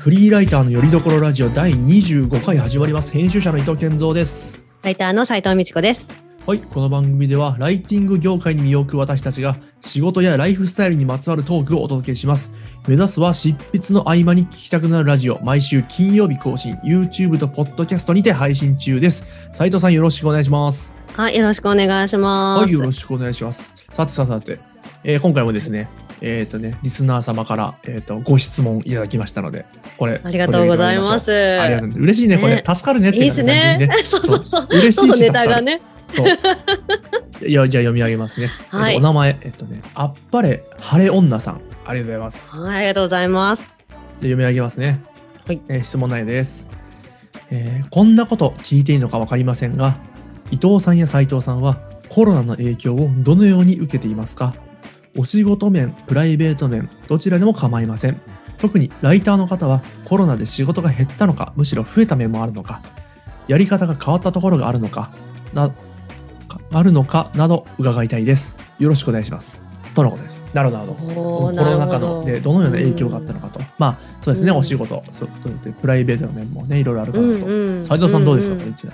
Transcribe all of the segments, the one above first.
フリーライターのよりどころラジオ第25回始まります。編集者の伊藤健三です。ライターの斉藤美智子です。はい、この番組ではライティング業界に身を置く私たちが仕事やライフスタイルにまつわるトークをお届けします。目指すは執筆の合間に聞きたくなるラジオ、毎週金曜日更新、YouTube と Podcast にて配信中です。斉藤さんよろしくお願いします。はい、よろしくお願いします。はい、よろしくお願いします。さてさてさて、えー今回もですね、えっ、とね、リスナー様から、えっ、と、ご質問いただきましたので、これ、ありがとうございます。ありがとうございます。嬉しいね、これ、ね助かるねっていいですね感じで。そうそうそう。嬉しいしそうそう、ネタがね。そう。いや、じゃあ読み上げますね。はいえっとお名前、えっとね、あっぱれ晴れ女さん。ありがとうございます。はい、ありがとうございます。読み上げますね。はいえー質問内です、えーこんなこと聞いていいのかわかりませんが、伊藤さんや斉藤さんはコロナの影響をどのように受けていますか？お仕事面、プライベート面、どちらでも構いません。特にライターの方はコロナで仕事が減ったのか、むしろ増えた面もあるのか、やり方が変わったところがあるのか、な、かあるのかなど伺いたいです。よろしくお願いします。とのことです。なるほど、コロナ禍のでどのような影響があったののかと。まあ、そうですね、うんお仕事、そプライベートの面もね、いろいろあるかなと。うんうん斉藤さんどうですか、うんうんこれ一年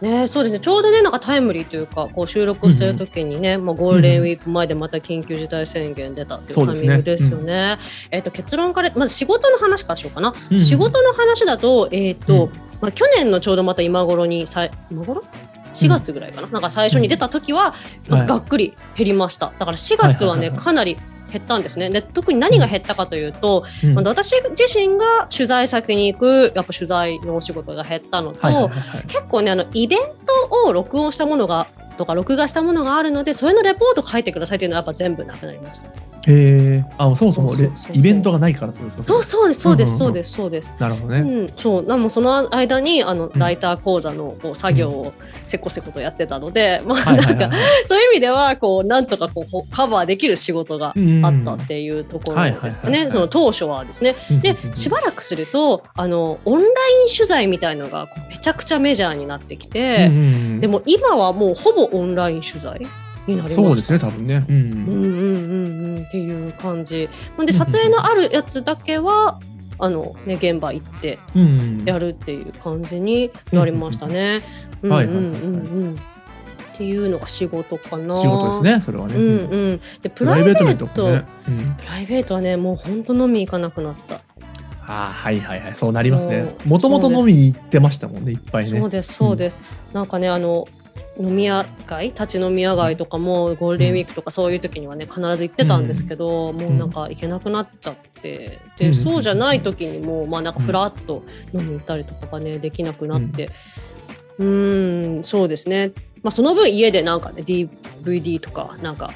ね、そうですね。ちょうどね、なんかタイムリーというか、こう収録をしてる時にね、まあゴールデンウィーク前でまた緊急事態宣言出たっていうタイミングですよね。えっと結論からまず仕事の話からしようかな。うん仕事の話だと、えっと、うん。まあ去年のちょうどまた今頃にさい今頃？4月ぐらいかな、なんか最初に出た時は、うん。はい。がっくり減りました。だから4月はね、かなり減ったんですね。で特に何が減ったかというと、うん。まあ私自身が取材先に行くやっぱ取材のお仕事が減ったのと、はいはいはいはい。結構ねあのイベントを録音したものがとか録画したものがあるのでそれのレポート書いてくださいっていうのはやっぱ全部なくなりました。へえ、あ、そもそもレそうそうそう。そうイベントがないからってことですかそうそうですそうですうんうんうん。そうですそうです。なるほどね。うん、そう。なもうその間にあのん。ライター講座のこう作業をせこせことやってたので、まあなんかはい。そういう意味ではこうなんとかこうカバーできる仕事があったっていうところですかねその当初はですね。でしばらくするとあのオンライン取材みたいのがこうめちゃくちゃメジャーになってきて、でも、も今はもうほぼオンライン取材になりました。そうですね、多分ね。うんうんうんうんうんっていう感じ。で撮影のあるやつだけはあのね現場行ってうん。やるっていう感じになりましたね。っていうのが仕事かな。仕事ですね、それはね。うんうん。でプライベートね。うんプライベートはねもう本当飲み行かなくなった。ああ、はいはいはい、そうなりますねも。ともと飲みに行ってましたもんね、いっぱいね。そうですそうです。なんかねあの飲み屋街立ち飲み屋街とかもゴールデンウィークとかそういう時にはね必ず行ってたんですけど、もうなんか行けなくなっちゃって。で、うん。そうじゃない時にもまあなんかフラッと飲みに行ったりとかがねできなくなって。うーんそうですね。まあその分家でなんかね DVD とかなんか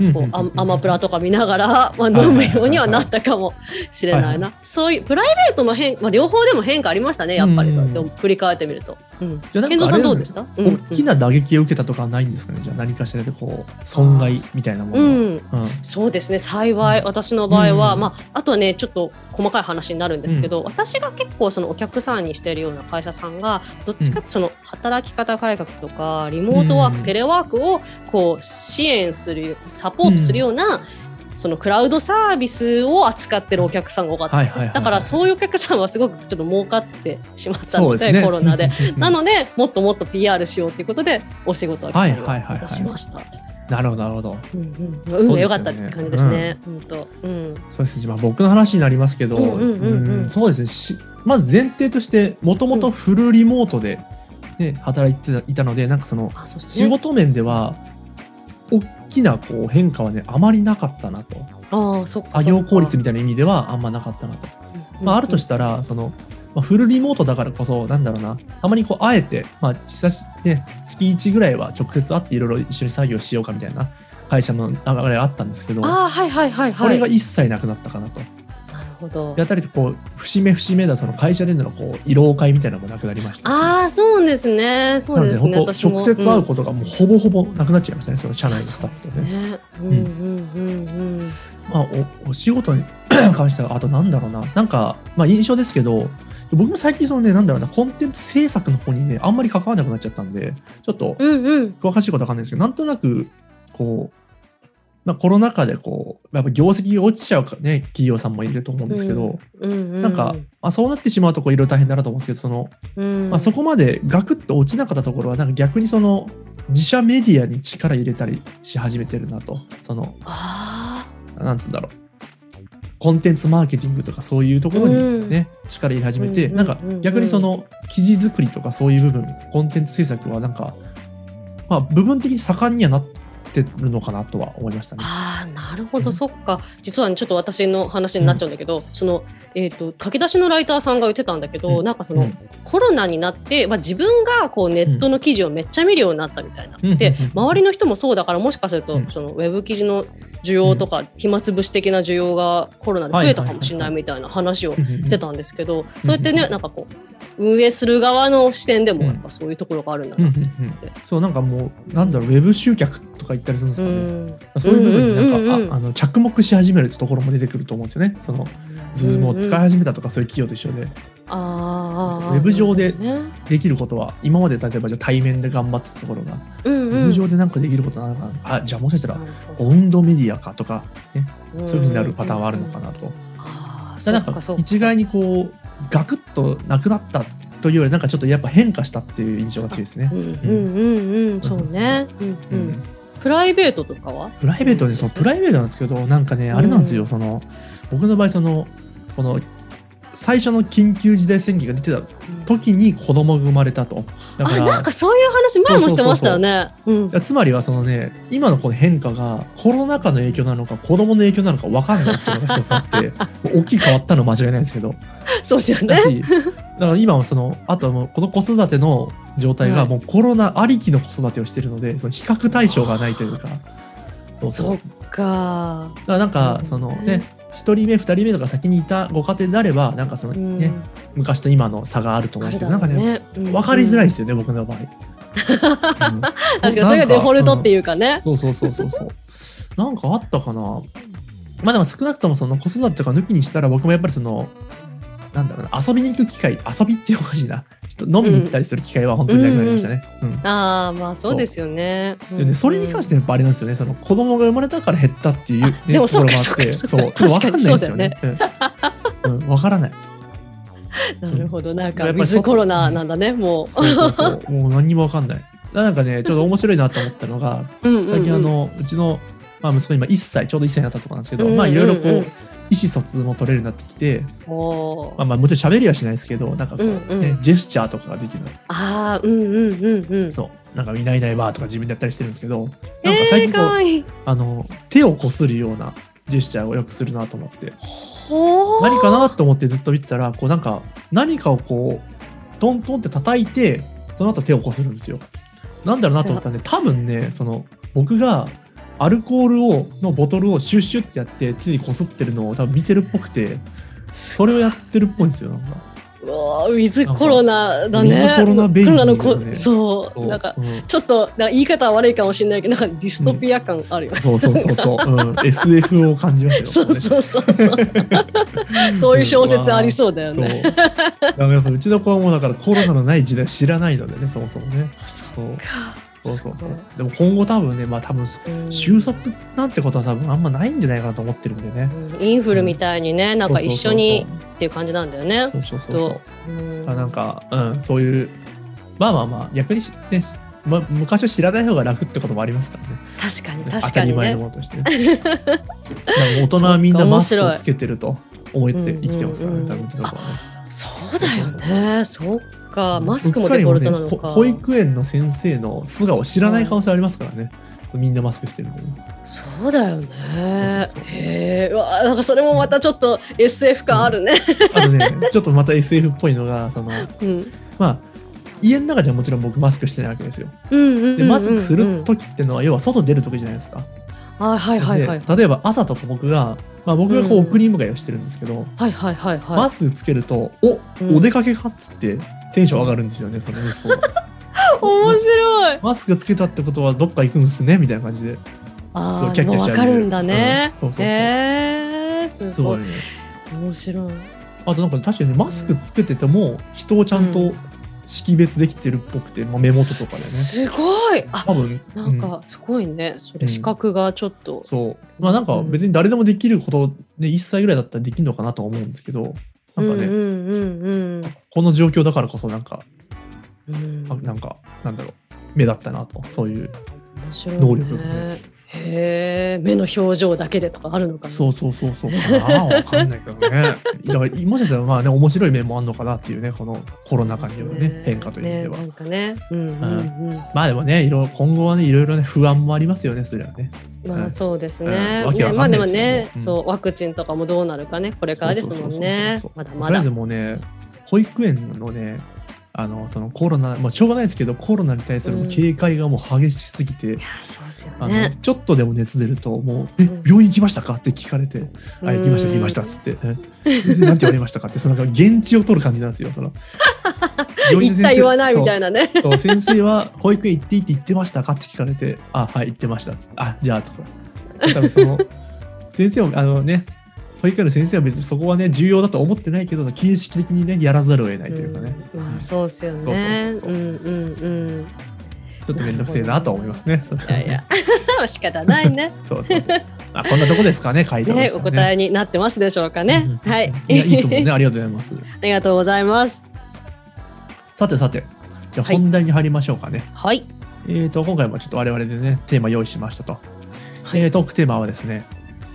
うんこうアアマプラとか見ながら、まあ、飲むようにはなったかもしれないはいな。そういうプライベートの変、まあ、両方でも変化ありましたね、やっぱりそううんやって振り返ってみると。健三さあれんどうでした？うん大きな打撃を受けたとかはないんですかね、じゃあ何かしらでこう、損害みたいなもの。そうですね。幸い私の場合は、うん。まあ、あとはねちょっと細かい話になるんですけど、私が結構そのお客さんにしているような会社さんがどっちかってその働き方改革とかリモートワーク、うん。テレワークをこう支援するサポートするような、そのクラウドサービスを扱ってるお客さんが多かったはいはいだからそういうお客さんはすごくちょっと儲かってしまったのでね。コロナで。うんなのでもっともっと PR しようということでお仕事は来たしました。なるほど、なるほど。うんうん、運が良かったって感じですね。本当、うん、そうですね、まあ、僕の話になりますけど、うんうんうんうんうんそうですねしまず前提としてもともとフルリモートで、ね働いていたのでなんかその。仕事面では大きなこう変化はねあまりなかったなとああ、そっか。作業効率みみたいな意味ではあんまなかったなと、たまあ、あるとしたらその、まあ、フルリモートだからこそなんだろうなたまにこうあえて、まあ久しね、月1ぐらいは直接会っていろいろ一緒に作業しようかみたいな会社の流れがあったんですけど、ああ、はいはいはいはい。これが一切なくなったかなと。ほど。やったりとこう節目節目だその会社でのこう慰労会みたいなのもなくなりましたしああ、そうですね。そうですね。直接会うことがもうほぼほぼなくなっちゃいましたね、その社内のスタッフとね。ね。うんうんうんうん。まあ、おお仕事に関してはあとなんだろうななんか、まあ、印象ですけど僕も最近そのねなんだろうなコンテンツ制作の方にねあんまり関わらなくなっちゃったんでちょっとうんうん。詳しいことわかんないですけどなんとなくこうまあ、コロナ禍でこうやっぱ業績が落ちちゃうかね企業さんもいると思うんですけど、うんうんうん。なんか、まあ、そうなってしまうとこういろいろ大変だなと思うんですけどその、うん。まあ、そこまでガクッと落ちなかったところはなんか逆にその自社メディアに力入れたりし始めてるなと。そのあなんつうんだろう。コンテンツマーケティングとかそういうところにね、力入れ始めて、うんなんかうんうん。うん逆にその記事作りとかそういう部分コンテンツ制作はなんか、まあ、部分的に盛んにはなってるのかなとは思いましたね。あーなるほど、うん。そっか。実はね、ちょっと私の話になっちゃうんだけど、その、えー、と書き出しのライターさんが言ってたんだけど、うん。なんかその、うん。コロナになって、まあ、自分がこうネットの記事をめっちゃ見るようになったみたいな、うん。でうん。うん。周りの人もそうだからもしかすると、うん。そのウェブ記事の需要とか、暇つぶし的な需要がコロナで増えたかもしれないみたいな話をしてたんですけど、そうやってねなんかこう運営する側の視点でもうんやっぱそういうところがあるんだうん。うな。ん。うん。そうなんかもうなんだろうウェブ集客とか言ったりするんですうかね、ん。そういう部分になんか、うんうんうんうん。ああの着目し始めるってところも出てくると思うんですよね。そのズームを使い始めたとかそういう企業と一緒で。あーウェブ上でね。できることは今まで例えばじゃあ対面で頑張ってたところが、うんウェブ上でなんかできることなのかな。あじゃあもしかしたらなるほど。温度メディアかとか、ね、うんそういうふうになるパターンはあるのかなと。だなんか一概にこうガクッとなくなったというよりなんかちょっとやっぱ変化したっていう印象が強いですね。う。んうんうんうん。そうね。うんううんん。プライベートとかは？プライベートでそうプライベートなんですけどなんかねあれなんですよ、うんその僕の場合そのこの最初の緊急事態宣言が出てた時に子供が生まれたと。だかあらなんかそういう話前もしてましたよね。つまりはそのね今のこの変化がコロナ禍の影響なのか子供の影響なのか分かんないっていうのが一つあって 大きく変わったのは間違いないんですけど。そうですよねだ。から今はそのあとはもうこの子育ての状態はいがもうコロナありきの子育てをしてるのでその比較対象がないというかそうそうそっか。だからなんかうんそのね1人目2人目とか先にいたご家庭であればなんかそのうんね、昔と今の差があると思あうんですけど、れだろうなんかねね。分かりづらいい。ですよね、僕の場合。うん確かにそれがデフォルトっていうかね。そうそうそうそうそう。なんかあったかな。まあでも少なくともその子育てとか抜きにしたら僕もやっぱりそのなんだろうな遊びに行く機会遊びっていうおかしいな人飲みに行ったりする機会は本当になくなりましたね。うん。ああまあそうですよね。でね、それに関してやっぱあれなんですよね。その子供が生まれたから減ったっていう、ね、でもそうかところもあってそうかそう。か。ちょっと分かんないんですよ確ね。うん。うん、分からない。なるほど。なんかウやっぱりィズコロナなんだねもう。そうそうそう。もう何にも分かんない。なんかねちょっと面白いなと思ったのがうんうんうん最近あのうちの、まあ、息子今1歳ちょうど1歳になったところなんですけど、うんうんうん。まあいろいろこう意思疎通も取れるようになってきて、まあ、まあもちろん喋りはしないですけどなんかこう、うんうんねジェスチャーとかができるああうんうんうんうん。そうなんか「いないいないわ」とか自分でやったりしてるんですけどえなんか最ー、近こう、かわいい。あの手をこするようなジェスチャーをよくするなと思って何かなと思ってずっと見てたらこうなんか何かをこうトントンって叩いてその後手をこするんですよ。なんだろうなと思ったんで多分ねその僕がアルコールをのボトルをシュッシュってやって手にこすってるのを多分見てるっぽくてそれをやってるっぽいんですよなんか。うわーウィズコロナだね。ウィズコロナベイビーだねコロナのこそうそうなんかうんちょっとなんか言い方は悪いかもしれないけどなんかディストピア感あるよね。そうそうそうそう、うん、SF を感じましたよ。そうそうそうそう。そういう小説ありそうだよそう。ね。だからやっぱうちの子はもうだからコロナのない時代知らないのでね、そもそもね。そうそうそうそう。でも今後多分ね、まあ多分うん収束なんてことは多分あんまないんじゃないかなと思ってるんでね。うんインフルみたいにね、なんか一緒にそうっていう感じなんだよね。そうそうそうそう。んあなんか、うん、そういう、まあまあまあ、逆にしね、ま、昔は知らない方が楽ってこともありますからね。確かに当確かにたり前のね。ものとしてね。大人はみんなマスクをつけてると思って生きてますからね、うんうんうん多分うちの子はね。そうだよね。そっか。マスクもデフォルトなのか。保育園の先生の素顔知らない可能性ありますからね。みんなマスクしてるんでね。そうだよね。へえ。うわなんかそれもまたちょっと SF 感あるね。あとね、ちょっとまた SF っぽいのが、その、うん。まあ、家の中じゃもちろん僕マスクしてないわけですよ。うんうんうんうん。で、マスクする時ってのは、要は外出る時じゃないですか。はいはいはいはい。で例えば朝とか僕が、まあ僕がこううん送り迎えをしてるんですけど、はいはいはいはい。マスクつけると、お、うんお出かけかっつってテンション上がるんですよね、その息子が。面白い。マスクつけたってことはどっか行くんすねみたいな感じで。あすごいキャッキャしあ、わ始めるかるんだね。うんそうそうそうへえ、すごいすごい。ね。面白い。あとなんか確かにねマスクつけてても人をちゃんとうん識別できてるっぽくて、まあ、目元とかでねすごいあ多分なんかすごいね、それ視覚がちょっと、そうまあなんか別に誰でもできることで1歳ぐらいだったらできるのかなとは思うんですけどなんかね、うんうんうんこの状況だからこそなんか、うなんかなんだろう。目立ったなと。そういう。能力がね。ねへえ目の表情だけでとかあるのかな。そうそうそうそう。かなわかんないけどね。だからもしかしたらまあね面白い面もあるのかなっていうねこのコロナ禍によるね変化という意味では、ねなんかね。うんうんうん。まあでもねいろ今後はねいろいろね不安もありますよねそれはね。まあそうですうん。ね。まあでもね、うん。そうワクチンとかもどうなるかね、これからですもんね。まだまだ。とりあえず。もうね保育園のねあのそのコロナまあしょうがないですけどコロナに対するうん警戒がもう激しすぎて、あのね。ちょっとでも熱出るともう「えうん病院行きましたか?」って聞かれて「あ行きました行きました」っつって「え先生なんて言われましたか?」ってその現地を取る感じなんですよその 言った言わないみたいななね。そう先生は保育園行っていいって言ってましたか？って聞かれて「あはい行ってました」っつって「あじゃあ」とか多分その先生はあのね保育園の先生は別にそこはね重要だと思ってないけど形式的にねやらざるを得ないというかね、うんまあそうですよね。そうそうそうそううんうんうん。ちょっと面倒くせえなとは思いますね。いやいや、仕方ないね。そうそうそう。あこんなとこですかね、回答ね、お答えになってますでしょうかね。はい。いや、いいですもんね。ありがとうございます。ありがとうございます。さてさて、じゃ本題に入りましょうかね。はい。えっ、と、今回もちょっと我々でね、テーマ用意しましたと。はいえートークテーマはですね、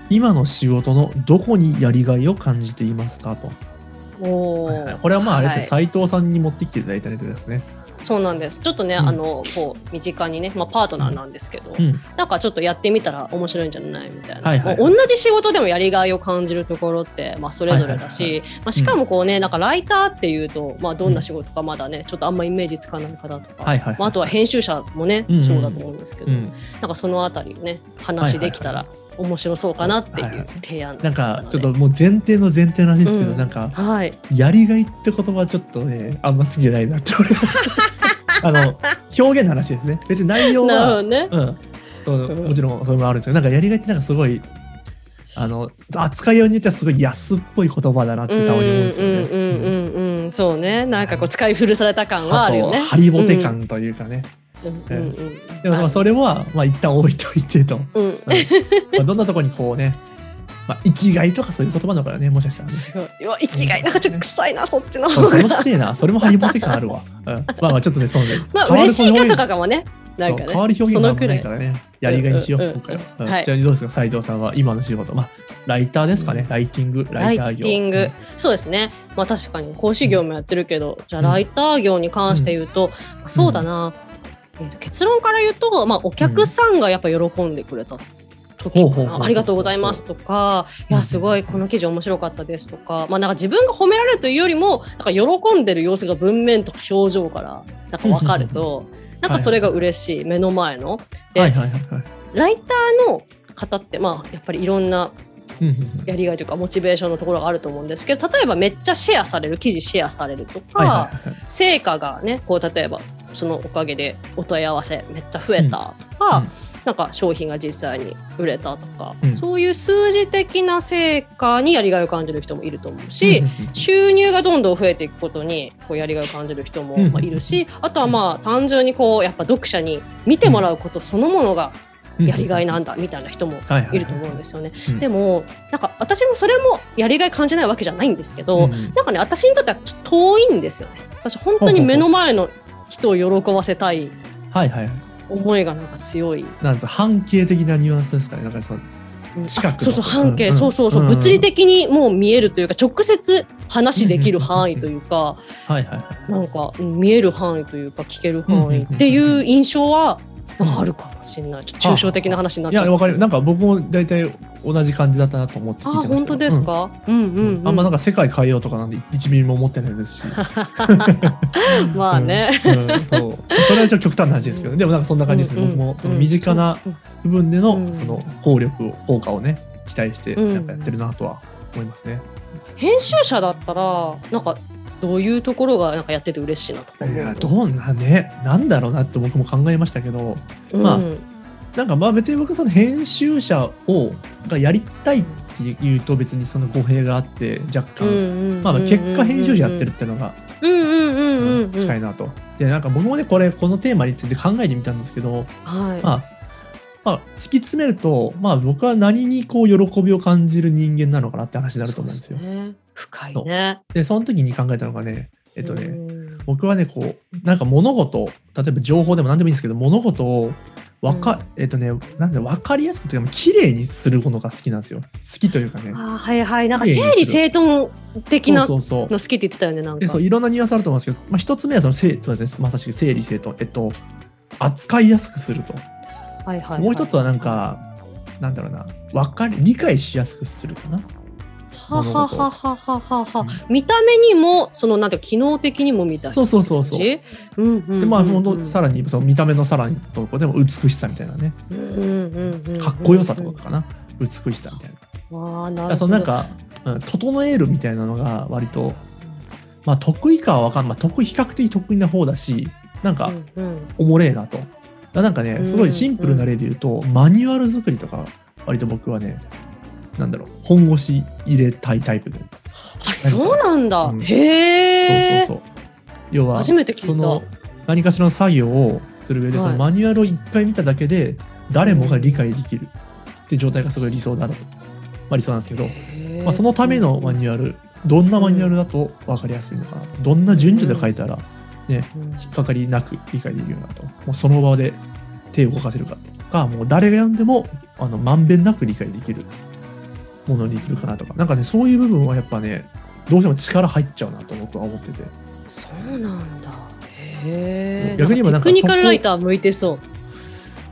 今の仕事のどこにやりがいを感じていますかと。おいはい。これはまああれですね、はい斉藤さんに持ってきていただいたネタですね。そうなんです。ちょっとね、うんあのこう身近にね、まあパートナーなんですけど、うん。なんかちょっとやってみたら面白いんじゃないみたいな、はいはい同じ仕事でもやりがいを感じるところって、まあ、それぞれだし、はいはいまあ、しかもこうね、なんかライターっていうと、まあ、どんな仕事かまだねちょっとあんまイメージつかない方とか、はいはい。まあ、あとは編集者もね、うんうんそうだと思うんですけど、うん。なんかそのあたりね話できたら面白そうかなっていうはいはい。提案。なんかちょっともう前提の前提の話ですけど、うん。なんかはい。やりがいって言葉はちょっとねあんま好きじゃないなって俺は。あの表現の話ですね。別に内容なるほはどね。うん。そううん。もちろんそれもあるんですけどなんかやりがいってなんかすごいあの扱いようによってはすごい安っぽい言葉だなってたまに思うんですよね。うんうんうんうんうん。そうね。なんかこう使い古された感はあるよね。ハリボテ感というかね、でもまあそれはまあ一旦置いといてと、うんうんまあどんなところにこうね、まあ、生きがいとかそういう言葉なのかなねもしかしたらね。すごい。生きがい、なんかちょっと臭いな、そっちのそうそ方が。のくせえな、それもハリボテ感あるわ。うん、まあまあちょっとね、そうね。まあ、嬉しいな表現とかかもね。なんかね。そう変わる表現がないからね。やりがいにしよう、うんうん今回は。うんはいじゃあどうですか、斉藤さんは今の仕事。まあ、ライターですかね。ライティング、ラライイター業。ティング、そうですね。まあ確かに講師業もやってるけど、じゃあライター業に関して言うと、そうだな、えーと結論から言うと、まあお客さんがやっぱ喜んでくれた時かな、ありがとうございますとか、いうん。やすごいこの記事面白かったですとか、まあなんか自分が褒められるというよりも、なんか喜んでる様子が文面とか表情からなんか分かると、なんかそれが嬉しい、目の前の。ではいはいはいはい。ライターの方ってまあやっぱりいろんなやりがいというかモチベーションのところがあると思うんですけど例えばめっちゃシェアされる記事シェアされるとか、成果がねこう例えばそのおかげでお問い合わせめっちゃ増えた。とか、うん。なんか商品が実際に売れたとか、うん。そういう数字的な成果にやりがいを感じる人もいると思うし、収入がどんどん増えていくことにこうやりがいを感じる人もうんまあいるし、あとはまあ単純にこうやっぱ読者に見てもらうことそのものがうんやりがいなんだみたいな人もはいると思うんですよね。うん。でもなんか私もそれもやりがい感じないわけじゃないんですけど、うん。なんかね私にとってはちょっと遠いんですよね。私本当に目の前の人を喜ばせたいはいはい。思いがなんか強い。なんですか半径的なニュアンスですかね。なんかそのうん近くそうそう半径、うんそうそうそう、うん物理的にもう見えるというか直接話できる範囲というか、はいはいはい。なんかうん見える範囲というか聞ける範囲っていう印象はあるかもしれない。ちょっと抽象的な話になっちゃう。いやわかる。なんか僕も大体同じ感じだったなと思って聞いてました本当ですか？うんうん、うん。あんまなんか世界変えようとかなんで1ミリも思ってないですし。まあね。うんうんそうそれはちょっと極端な話ですけど、でもなんかそんな感じですね。うんうん僕もその身近な部分でうのんその効力を効果をね期待してうんなんかやってるなとは思いますね。編集者だったらなんかどういうところがなんかやってて嬉しいなといやどうなねなんだろうなって僕も考えましたけど、まあうんなんかまあ別に僕その編集者をがやりたいっていうと別にその語弊があって若干、まあまあ結果編集者やってるっていうのが。近いなと。でなんか僕もねこれこのテーマについて考えてみたんですけど、はい。まあ、まあ、突き詰めると、まあ、僕は何にこう喜びを感じる人間なのかなって話になると思うんですよ。そうね。深いね。でその時に考えたのがねえっとね、うん。僕はねこうなんか物事例えば情報でも何でもいいんですけど物事をわか、えっとねなんで分かりやすくというか綺麗にすることが好きなんですよ。好きというかね。あーはいはい。なんか整理整頓的なそうそうそう。の好きって言ってたよね、なんか。でそういろんなニュアンスあると思うんですけど、まあ、一つ目はそのせいそうですねまさしく整理整頓。えっと扱いやすくすると、はいはいはい。もう一つはなんかなんだろうな分かり理解しやすくするかなはははははははうん。見た目にもそのなんて機能的にもみたい。なそうそうそうそう。でうんうんうんうん。まあ本当さらにその見た目のさらにとこでも美しさみたいなね。うんうんうんうんかっこよさとかかな。美しさみたいな。ああなるほど。そのなんか、うん、整えるみたいなのが割と、まあ、得意かは分かんない、まあ、得意比較的得意な方だしなんかうんうん。おもれえなと。なんかねすごいシンプルな例で言うと、マニュアル作りとか割と僕はねなんだろう本腰入れたいタイプで。あそうなんだ。うん。へえそうそうそう。要は初めて聞いた。その何かしらの作業をする上で、はい。そのマニュアルを一回見ただけで誰もが理解できるって状態がすごい理想だなと、まあ、理想なんですけど、まあ、そのためのマニュアル。どんなマニュアルだと分かりやすいのか。などんな順序で書いたらうん。引っかかりなく理解できるようなと。もうその場で手を動かせるかとかもう誰が読んでもあのまんべんなく理解できるものにできるかなとか。なんかねそういう部分はやっぱねどうしても力入っちゃうなと僕は思ってて。そうなんだ。へえ逆に言えばなんかテクニカルライター向いてそう。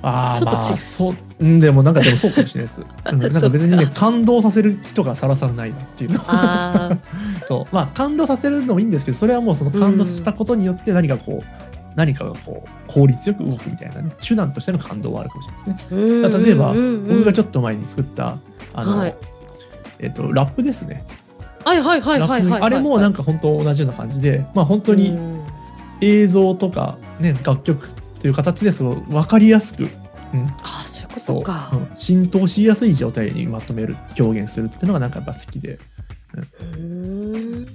ああまちょっと違うあそううんでもなんかでもそうかもしれないです、うん、なんか別にね感動させる人がさらさらないなっていうの。そう。まあ感動させるのもいいんですけどそれはもうその感動したことによって何かこう、何かがこう効率よく動くみたいなね手段としての感動はあるかもしれないですね。例えば僕がちょっと前に作ったあの、はいえっとラップですね、はいはいはいはいはいはいあれもなんか本当同じような感じでまあ本当にうん。映像とかね楽曲という形ですごい分かりやすく、うん、あーそういうことか。うん。浸透しやすい状態にまとめる表現するっていうのがなんかやっぱ好きで。うん。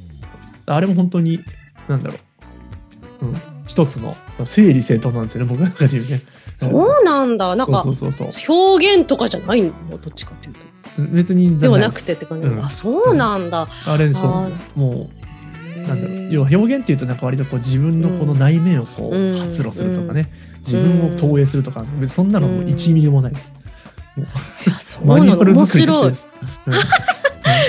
あれも本当になんだろう、うん、一つの整理整頓なんですよね僕の中で言うね。そうなんだ。なんか表現とかじゃないの？どっちかっていうと。う別にではなくてって感じ、うん。あそうなんだ、あれそうあもうなんだろう。要はは表現っていうとなんか割とこう自分のこの内面をこううん。発露するとかね、自分を投影するとか。別にそんなのもう1ミリもないです、マニュアル作りです、うん。うん。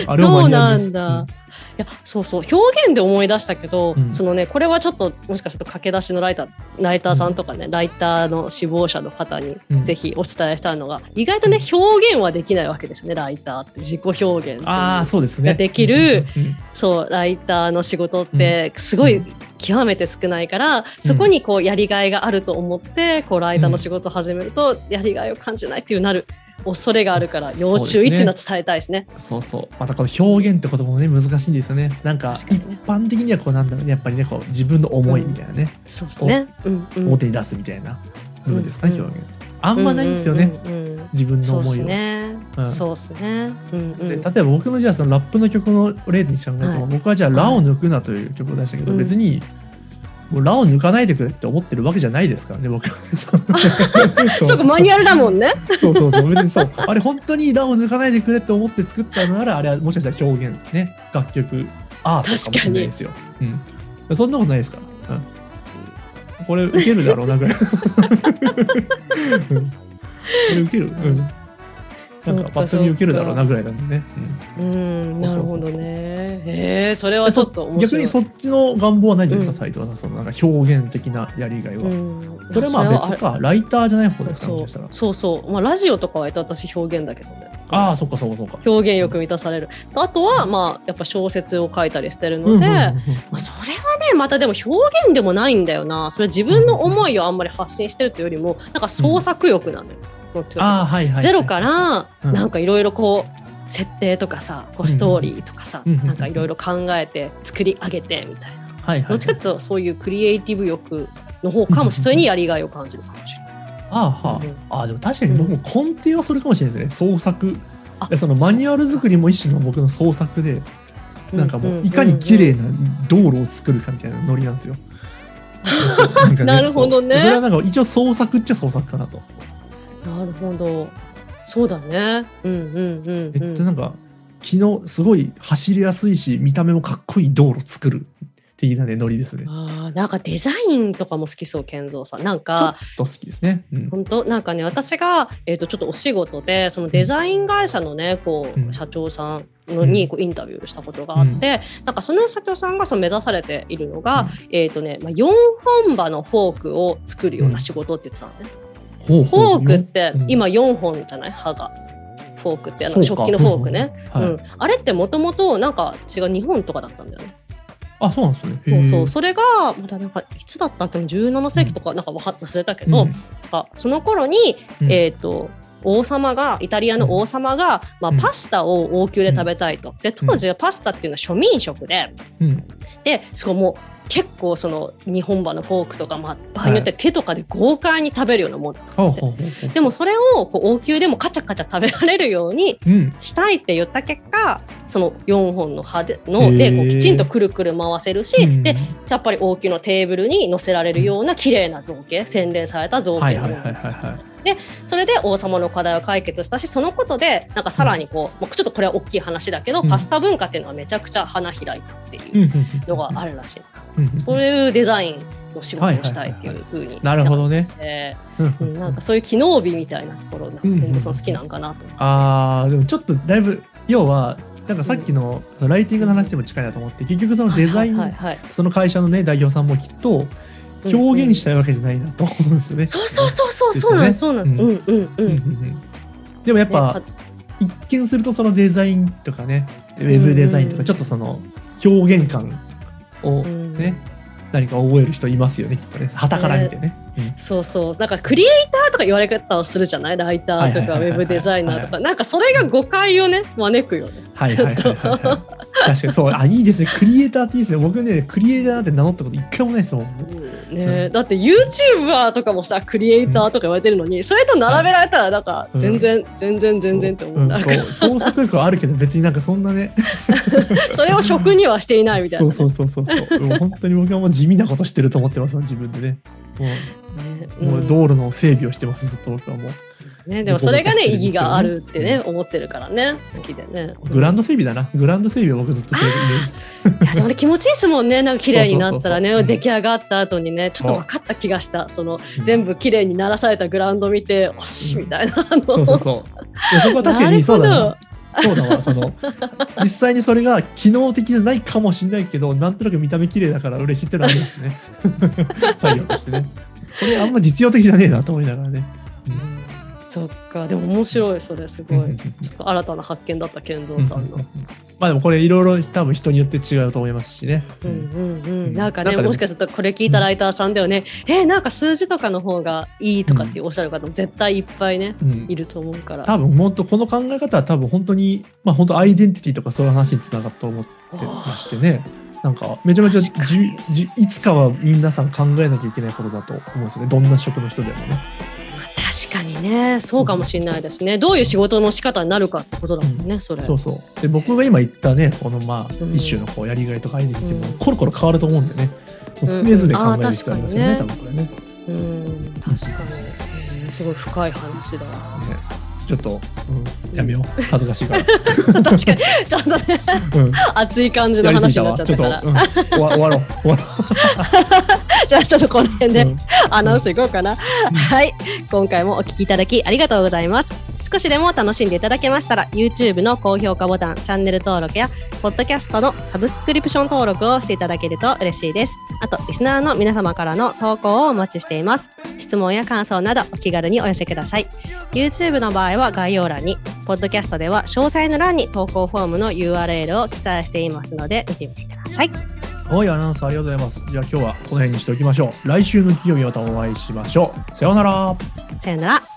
あれはマニュアルです。そうなんだ。いやそうそう表現で思い出したけど、うん。そのねこれはちょっともしかすると駆け出しのライターライターさんとかね、ライターの志望者の方にうん。ぜひお伝えしたいのが、意外とね表現はできないわけですねライターって。自己表現ああそうですね。ができるうんうんうんそうライターの仕事ってすごいうん。極めて少ないから、そこにこうやりがいがあると思ってこうライターの仕事を始めるとやりがいを感じないっていうなる恐れがあるから要注意っていうのは伝えたいですね。そうそう。またこの表現ってこともね難しいんですよね。なんか一般的にはこうなんだろうね。やっぱりねこう自分の思いみたいなね、そうですね。うんうん。表に出すみたいな。部分ですかね、うん表現。あんまないんですよね、うんうんうん自分の思いを、ね。うん。そうですね。うんうん。で例えば僕のじゃあそのラップの曲の例にしても、はい。僕はじゃあ「ラを抜くな」という曲を出したけど、うん。別にラを抜かないでくれって思ってるわけじゃないですからね 僕は。そうかマニュアルだもんね。そうそうそう別にそう。あれ本当にラを抜かないでくれって思って作ったのならあれはもしかしたら表現ね。楽曲アートかもしれないですよ、うん、そんなことないですから、うん、これ受けるだろうなぐらい、うん、これ受ける？うんなんかパッと見受けるだろうなぐらいなんでね、うん、なるほどね。へえ、それはちょっと。逆にそっちの願望はないんですか、うん斉藤さんそのなんか表現的なやりがいは、うん。それはまあ別か。ライターじゃない方ですかもそうそうそう、まあ、ラジオとかは私表現だけどね。ああそっかそっかそっか。表現欲満たされる。あとはまあやっぱ小説を書いたりしてるので、それはねまたでも表現でもないんだよな。それは自分の思いをあんまり発信してるというよりもなんか創作欲なのよ、うとああはいはいはい。ゼロからうん。なんかいろいろこう設定とかさこうストーリーとかさ、うん。うん。なんかいろいろ考えて作り上げてみたいな、はいはいどっちかというとそういうクリエイティブ欲の方かもしれない。にやりがいを感じるかもしれない。ああはうん。あ、ああでも確かに僕も根底はそれかもしれないですね。創作。そのマニュアル作りも一種の僕の創作でなんかもういかに綺麗な道路を作るかみたいなノリなんですよ。ん かなるほどね。それはなんか一応創作っちゃ創作かなと。なるほど。そうだね。うんうんうん、うん、めっちゃなんか昨日すごい走りやすいし見た目もかっこいい道路作る的なねノリですね。あーなんかデザインとかも好きそう健三さん。なんちょかっと好きですね。うん。本当？なんかね私が、えー、とちょっとお仕事でそのデザイン会社のねこう、うん。社長さんのにこうインタビューしたことがあって、なんかその社長さんがその目指されているのが、えっ、とね、まあ、4本刃のフォークを作るような仕事って言ってたのね。フォークってうん。今4本じゃない？刃が。フォークってあの食器のフォークね、うんはい。うん、あれってもともとなんか違う日本とかだったんだよね。あそうなんですね。そうそう。うそれがまだなんかいつだったっけ？17世紀とかなんか忘れたけど、なんかその頃に、うん。えっ、と王様がイタリアの王様が、まあ、うん。パスタを王宮で食べたいと。で当時はパスタっていうのは庶民食で。うん。でそうもう結構その日本馬のフォークとか、まあ、場合によって手とかで豪快に食べるようなもん、ほうほうほうほう。でもそれをこう王宮でもカチャカチャ食べられるようにうん。したいって言った結果その4本の刃でのでこうきちんとくるくる回せるし、うん。でやっぱり王宮のテーブルに乗せられるような綺麗な造形洗練された造形のものはいはいはいはいはい。それで王様の課題を解決したしそのことでなんかさらにこう、まあちょっとこれは大きい話だけど、うん。パスタ文化っていうのはめちゃくちゃ花開いたってうんいううん。のがあるらしい、うんうんそういうデザインの仕事をしたいっていうふうになるほどね。えうんーうん。なんかそういう機能美みたいなところなんかさん好きなんかなと思って。あーでもちょっとだいぶ要はなんかさっきのライティングの話にも近いなと思って結局そのデザイン、はいはいはい。その会社のね代表さんもきっと表現したいわけじゃないなと思うんですよね。そうそうそうそうそうなんですそうなんです。ううんんうん。ううんでもやっぱ、ね一見するとそのデザインとかねウェブデザインとかちょっとその表現感をうん。ね、何か覚える人いますよねきっとね。旗から見てね。そうそう。なんかクリエイターとか言われ方をするじゃない？ライターとかウェブデザイナーとか。なんかそれが誤解をね招くよね。はいはいはいはい、はい。確かにそう。あいいですね。クリエイターっていいですね僕ねクリエイターなんて名乗ったこと一回もないですもん。ね、だって YouTuber とかもさクリエイターとか言われてるのに、それと並べられたらなんかうん。全然、全然全然って思う、うん。創作力はあるけど別になんかそんなね。それを職にはしていないみたいなね、そうそうそうそうそう。本当に僕はもう地味なことしてると思ってます自分でねもねう,、もう道路の整備をしてますずっと僕はもう。ね、でもそれがね意義があるってねう思ってるからね好きでね。グランド整備だな。グランド整備を僕ずっとしてるイメージですいやでもね気持ちいいですもんね。なんか綺麗になったらね出来上がった後にねちょっと分かった気がした。そのうん。全部綺麗にならされたグラウンド見ておしみたいな。そうそうそう。そこは確かにそうだなそうだわその。実際にそれが機能的じゃないかもしれないけどなんとなく見た目綺麗だから嬉しいってのはありますね。作業としてね。これあんま実用的じゃねえなと思いながらね。そっか。でも面白いそれすごい。ちょっと新たな発見だった健三さんの。まあでもこれいろいろ多分人によって違うと思いますしね、うんうんうん、ん。なんかねも。もしかするとこれ聞いたライターさんではね、えーなんか数字とかの方がいいとかっておっしゃる方も絶対いっぱいね、うん。いると思うから。多分本当この考え方は多分本当にまあ本当アイデンティティとかそういう話につながったと思ってましてね。なんかめちゃめちゃじゅじゅいつかは皆さん考えなきゃいけないことだと思うんですよね。どんな職の人でもね。確かにねそうかもしれないですね。どういう仕事の仕方になるかってことだもんね、それ。そうそう。で僕が今言ったねこのまあ、うん。一種のこうやりがいとかアイデンティティもうんコロコロ変わると思うんでね。常々考える必要ありますよね,、多分これね。ねうん確かに、えーすごい深い話だ。ちょっと、うん、やめよう。恥ずかしいから、確かに。ちょっとね。うん、熱い感じの話になっちゃったから。うん、終わ。ろう終わろじゃあちょっとこの辺で、アナウンスいこうかな。はい。今回もお聞きいただきありがとうございます。少しでも楽しんでいただけましたら、YouTube の高評価ボタン、チャンネル登録や、Podcast のサブスクリプション登録をしていただけると嬉しいです。あと、リスナーの皆様からの投稿をお待ちしています。質問や感想などお気軽にお寄せください。YouTube の場合は概要欄に、Podcast では詳細の欄に投稿フォームの URL を記載していますので、見てみてください。はいアナウンスありがとうございますじゃあ今日はこの辺にしておきましょう来週の金曜日またお会いしましょうさようならさよなら。